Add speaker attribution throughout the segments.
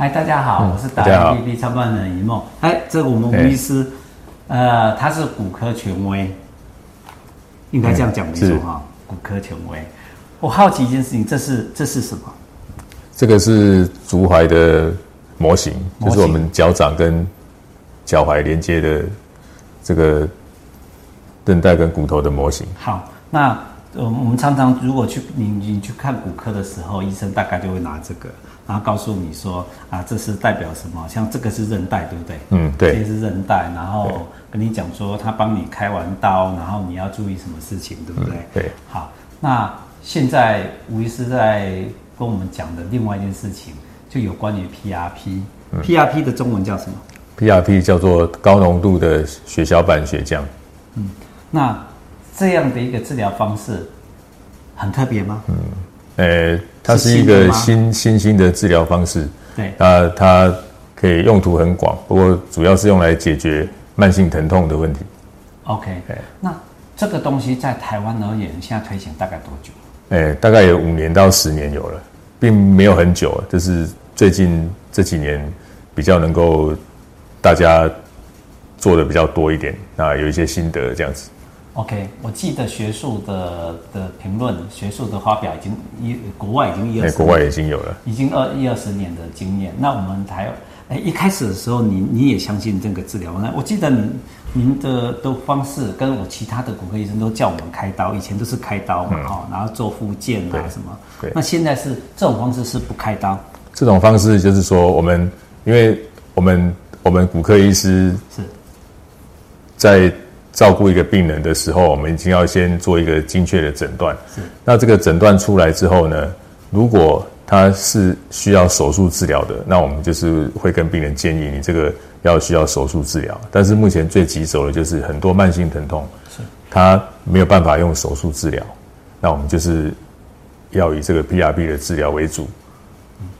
Speaker 1: 嗨，大家好，我是达人 APP 创办人一梦。哎，这个我们吴医师，呃，他是骨科权威，应该这样讲没错哈，骨科权威。我好奇一件事情，这是这是什么？
Speaker 2: 这个是足踝的模型，就是我们脚掌跟脚踝连接的这个韧带跟骨头的模型。
Speaker 1: 好，那。呃，我们常常如果去你你去看骨科的时候，医生大概就会拿这个，然后告诉你说啊，这是代表什么？像这个是韧带，对不对？
Speaker 2: 嗯，对，
Speaker 1: 这是韧带，然后跟你讲说他帮你开完刀，然后你要注意什么事情，对不对？
Speaker 2: 嗯、对。
Speaker 1: 好，那现在吴医师在跟我们讲的另外一件事情，就有关于 PRP。嗯、PRP 的中文叫什么
Speaker 2: ？PRP 叫做高浓度的血小板血浆。
Speaker 1: 嗯，那。这样的一个治疗方式很特别吗？
Speaker 2: 嗯，呃，它是一个新新兴的治疗方式。
Speaker 1: 对，
Speaker 2: 它它可以用途很广，不过主要是用来解决慢性疼痛的问题。
Speaker 1: OK，那这个东西在台湾而言，现在推行大概多久？
Speaker 2: 哎，大概有五年到十年有了，并没有很久，就是最近这几年比较能够大家做的比较多一点啊，有一些心得这样子。
Speaker 1: OK，我记得学术的的评论，学术的发表已经一国外已经一二十，
Speaker 2: 国外已经有了，
Speaker 1: 已经二一二十年的经验。那我们台，哎，一开始的时候，你你也相信这个治疗？那我记得您您的的方式跟我其他的骨科医生都叫我们开刀，以前都是开刀嘛，哈、嗯，然后做复健啊什么。对。那现在是这种方式是不开刀？
Speaker 2: 这种方式就是说，我们因为我们我们骨科医师是在。照顾一个病人的时候，我们已经要先做一个精确的诊断。是。那这个诊断出来之后呢，如果他是需要手术治疗的，那我们就是会跟病人建议你这个要需要手术治疗。但是目前最棘手的就是很多慢性疼痛，是。他没有办法用手术治疗，那我们就是要以这个 PRP 的治疗为主，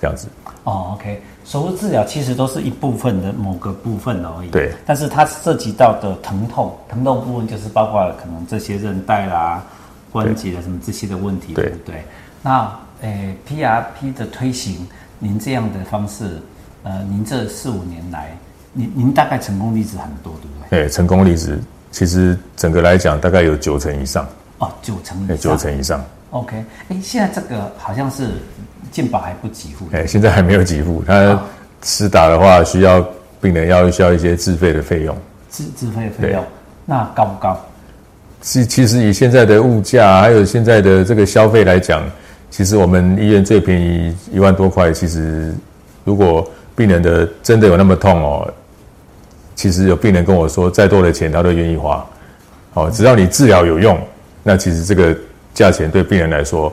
Speaker 2: 这样子。
Speaker 1: 哦，OK。手术治疗其实都是一部分的某个部分而已。
Speaker 2: 对。
Speaker 1: 但是它涉及到的疼痛，疼痛部分就是包括了可能这些韧带啦、关节啊什么这些的问题，对，对不对？那诶、欸、PRP 的推行，您这样的方式，呃，您这四五年来，您您大概成功例子很多，对不对？
Speaker 2: 对，成功例子其实整个来讲大概有九成以上。
Speaker 1: 哦，九成以上。
Speaker 2: 九成以上。
Speaker 1: OK，哎、欸，现在这个好像是。健保还不给付，
Speaker 2: 哎，现在还没有给付。他施打的话，需要病人要需要一些自费的费用，
Speaker 1: 自自费的费用，那高不高？
Speaker 2: 其其实以现在的物价，还有现在的这个消费来讲，其实我们医院最便宜一万多块。其实如果病人的真的有那么痛哦，其实有病人跟我说，再多的钱他都愿意花。哦，只要你治疗有用，那其实这个价钱对病人来说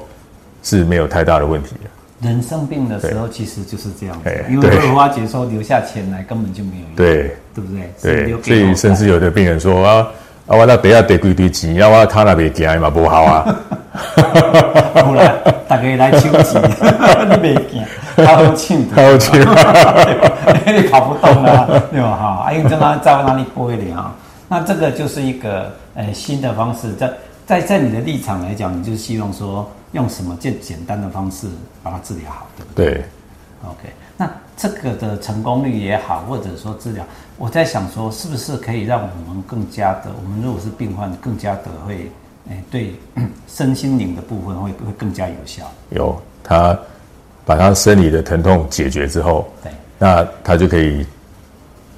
Speaker 2: 是没有太大的问题的。
Speaker 1: 人生病的时候，其实就是这样子，因为荷花姐说留下钱来根本就没有用，
Speaker 2: 对，
Speaker 1: 对不对？
Speaker 2: 对，所以甚至有的病人说啊，啊，我那不要得几堆钱，要我他那边惊嘛不好啊。
Speaker 1: 好了，大家来抽钱，你别惊，好轻，
Speaker 2: 好轻，
Speaker 1: 你跑不动啊，对吧？哈，因为这哪在哪里播的啊？那这个就是一个呃新的方式，在在在你的立场来讲，你就希望说。用什么最简单的方式把它治疗好，对不对？
Speaker 2: 对
Speaker 1: ，OK。那这个的成功率也好，或者说治疗，我在想说，是不是可以让我们更加的，我们如果是病患，更加的会，哎，对身心灵的部分会会更加有效。
Speaker 2: 有他把他生理的疼痛解决之后，对，那他就可以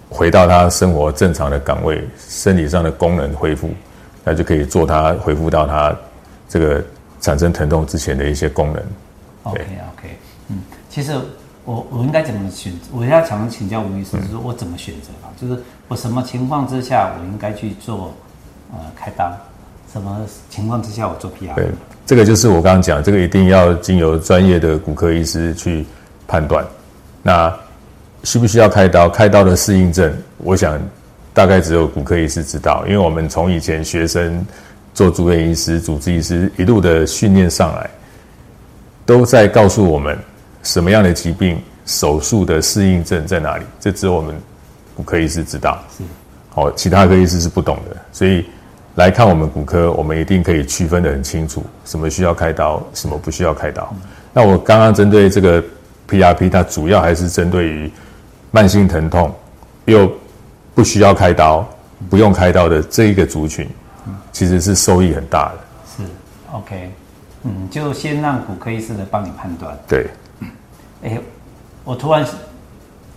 Speaker 2: 回到他生活正常的岗位，生理上的功能恢复，那就可以做他恢复到他这个。产生疼痛之前的一些功能。
Speaker 1: OK OK，嗯，其实我我应该怎么选择？我要想请教吴医生，就是我怎么选择吧？嗯、就是我什么情况之下我应该去做呃开刀？什么情况之下我做 PR？
Speaker 2: 对，这个就是我刚刚讲，这个一定要经由专业的骨科医师去判断。那需不需要开刀？开刀的适应症，我想大概只有骨科医师知道，因为我们从以前学生。做住院医师、主治医师一路的训练上来，都在告诉我们什么样的疾病手术的适应症在哪里。这只有我们骨科医师知道，是，好，其他科医师是不懂的。所以来看我们骨科，我们一定可以区分得很清楚，什么需要开刀，什么不需要开刀。那我刚刚针对这个 PRP 它主要还是针对于慢性疼痛，又不需要开刀、不用开刀的这一个族群，其实是收益很大的。
Speaker 1: 是，OK，嗯，就先让骨科医师来帮你判断。
Speaker 2: 对，
Speaker 1: 哎、欸，我突然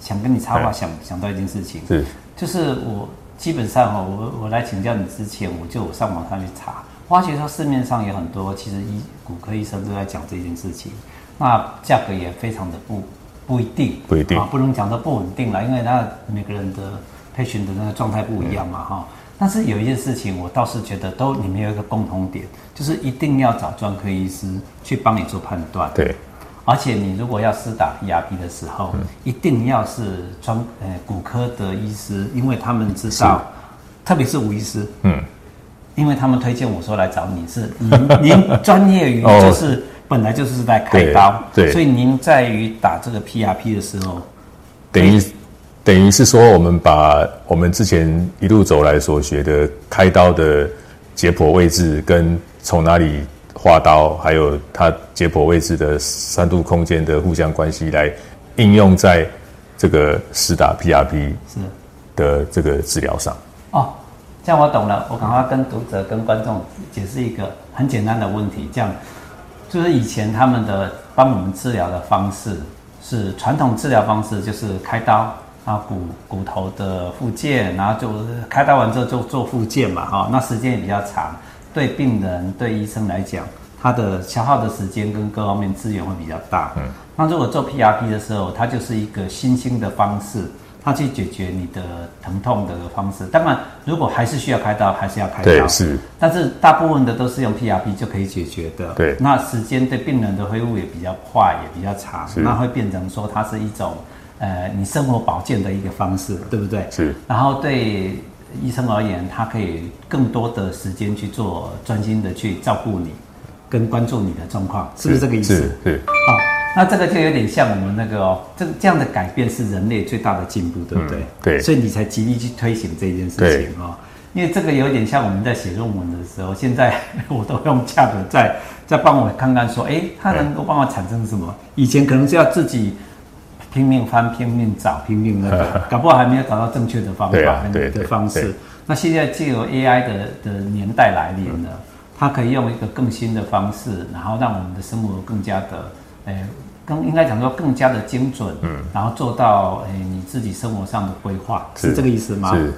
Speaker 1: 想跟你插话，想想到一件事情，
Speaker 2: 是，
Speaker 1: 就是我基本上哈，我我来请教你之前，我就上网上去查，发觉说市面上有很多，其实医骨科医生都在讲这件事情。那价格也非常的不不一定，
Speaker 2: 不一定
Speaker 1: 啊，不能讲到不稳定了，因为那每个人的 patient 的那个状态不一样嘛，哈、嗯。但是有一件事情，我倒是觉得都你们有一个共同点，就是一定要找专科医师去帮你做判断。
Speaker 2: 对。
Speaker 1: 而且你如果要施打 PRP 的时候，嗯、一定要是专呃骨科的医师，因为他们知道，特别是吴医师，嗯，因为他们推荐我说来找你是您 您专业于就是。哦本来就是在开刀，对，对，所以您在于打这个 PRP 的时候，
Speaker 2: 等于等于是说，我们把我们之前一路走来所学的开刀的解剖位置，跟从哪里划刀，还有它解剖位置的三度空间的互相关系，来应用在这个施打 PRP 是的这个治疗上。
Speaker 1: 哦，这样我懂了，我赶快跟读者、跟观众解释一个很简单的问题，这样。就是以前他们的帮我们治疗的方式是传统治疗方式，就是开刀啊，骨骨头的复健，然后就开刀完之后就做复健嘛，哈，那时间也比较长，对病人对医生来讲，他的消耗的时间跟各方面资源会比较大。嗯，那如果做 PRP 的时候，它就是一个新兴的方式。它去解决你的疼痛的方式，当然，如果还是需要开刀，还是要开刀。
Speaker 2: 对，是。
Speaker 1: 但是大部分的都是用 PRP 就可以解决的。
Speaker 2: 对。
Speaker 1: 那时间对病人的恢复也比较快，也比较长。是。那会变成说它是一种，呃，你生活保健的一个方式，对不对？
Speaker 2: 是。
Speaker 1: 然后对医生而言，他可以更多的时间去做专心的去照顾你，跟关注你的状况，是不是这个意思？
Speaker 2: 是。是。好。
Speaker 1: 那这个就有点像我们那个哦，这这样的改变是人类最大的进步，对不对？嗯、
Speaker 2: 对，
Speaker 1: 所以你才极力去推行这件事情哦。因为这个有点像我们在写论文的时候，现在 我都用 Chat 在在帮我看看说，哎，它能够帮我产生什么？以前可能是要自己拼命翻、拼命找、拼命那个，搞不好还没有找到正确的方法、啊、的方式。那现在借由 AI 的的年代来临了，它可以用一个更新的方式，然后让我们的生活更加的。诶，更应该讲说更加的精准，嗯，然后做到诶你自己生活上的规划，是，是这个意思吗？
Speaker 2: 是，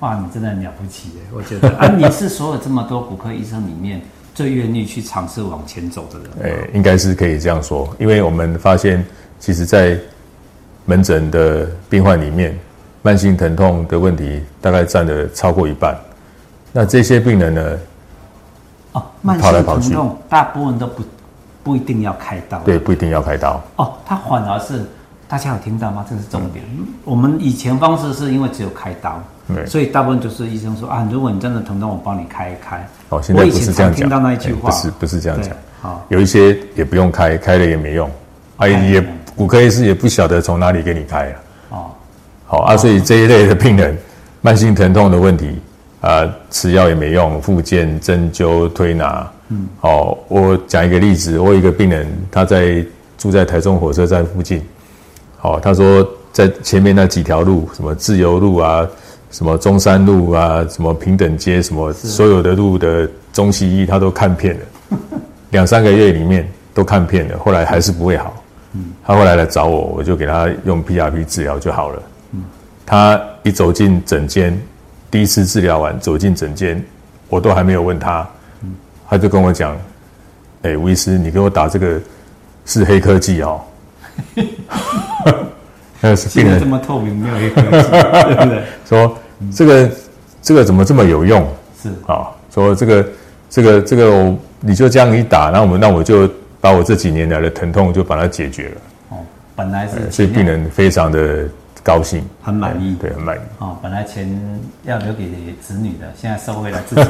Speaker 1: 哇，你真的很了不起耶，我觉得 啊，你是所有这么多骨科医生里面最愿意去尝试往前走的人。
Speaker 2: 诶，应该是可以这样说，因为我们发现，其实，在门诊的病患里面，慢性疼痛的问题大概占了超过一半。那这些病人呢？
Speaker 1: 哦，慢性疼痛大部分都不。不一定要开刀，
Speaker 2: 对，不一定要开刀。
Speaker 1: 哦，他反而是大家有听到吗？这是重点。嗯、我们以前方式是因为只有开刀，对，所以大部分就是医生说啊，如果你真的疼痛，我帮你开一开。
Speaker 2: 哦，现在不是这样讲。
Speaker 1: 听到那一句话，
Speaker 2: 不是不是这样讲。好，有一些也不用开，开了也没用，啊也骨科医师也不晓得从哪里给你开啊。哦，好啊，所以这一类的病人，慢性疼痛的问题啊，吃药也没用，复健、针灸、推拿。嗯，好，我讲一个例子，我有一个病人，他在住在台中火车站附近，好，他说在前面那几条路，什么自由路啊，什么中山路啊，什么平等街，什么所有的路的中西医他都看遍了，两三个月里面都看遍了，后来还是不会好，嗯，他后来来找我，我就给他用 PRP 治疗就好了，嗯，他一走进诊间，第一次治疗完走进诊间，我都还没有问他。他就跟我讲：“哎、欸，吴医师，你给我打这个是黑科技哦。”那是病人
Speaker 1: 这么透明，没有黑科技，对不对？
Speaker 2: 说这个这个怎么这么有用？
Speaker 1: 是
Speaker 2: 啊，说这个这个这个我你就这样一打，那我们那我就把我这几年来的疼痛就把它解决了。哦，
Speaker 1: 本来是
Speaker 2: 所以病人非常的。高兴，
Speaker 1: 很满意，
Speaker 2: 对，很满意。
Speaker 1: 哦，本来钱要留给子女的，现在收回来自己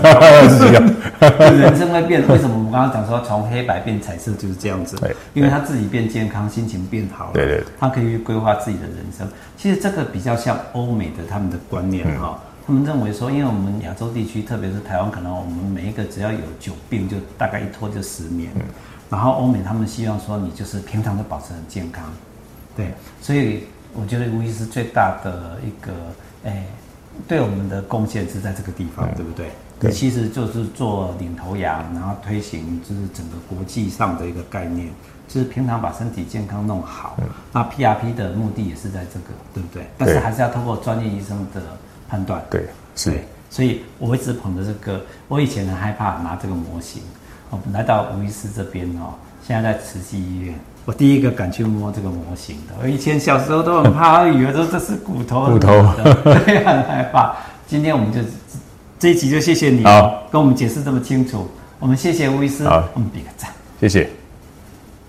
Speaker 1: 用。人生会变，为什么我们刚刚讲说从黑白变彩色就是这样子？对，因为他自己变健康，心情变好了。
Speaker 2: 对对对，
Speaker 1: 他可以去规划自己的人生。其实这个比较像欧美的他们的观念哈，他们认为说，因为我们亚洲地区，特别是台湾，可能我们每一个只要有久病，就大概一拖就十年。然后欧美他们希望说，你就是平常都保持很健康。对，所以我觉得吴医师最大的一个，哎，对我们的贡献是在这个地方，嗯、对不对？对，其实就是做领头羊，然后推行就是整个国际上的一个概念，就是平常把身体健康弄好。嗯、那 PRP 的目的也是在这个，对不对？但是还是要通过专业医生的判断。
Speaker 2: 对，是。
Speaker 1: 所以我一直捧着这个，我以前很害怕拿这个模型，我来到吴医师这边哦，现在在慈济医院，我第一个敢去摸这个模型的。我以前小时候都很怕，以为说这是骨头，
Speaker 2: 骨头，
Speaker 1: 对，很害怕。今天我们就这一集就谢谢你，跟我们解释这么清楚。我们谢谢吴医师，我们比个赞，
Speaker 2: 谢谢。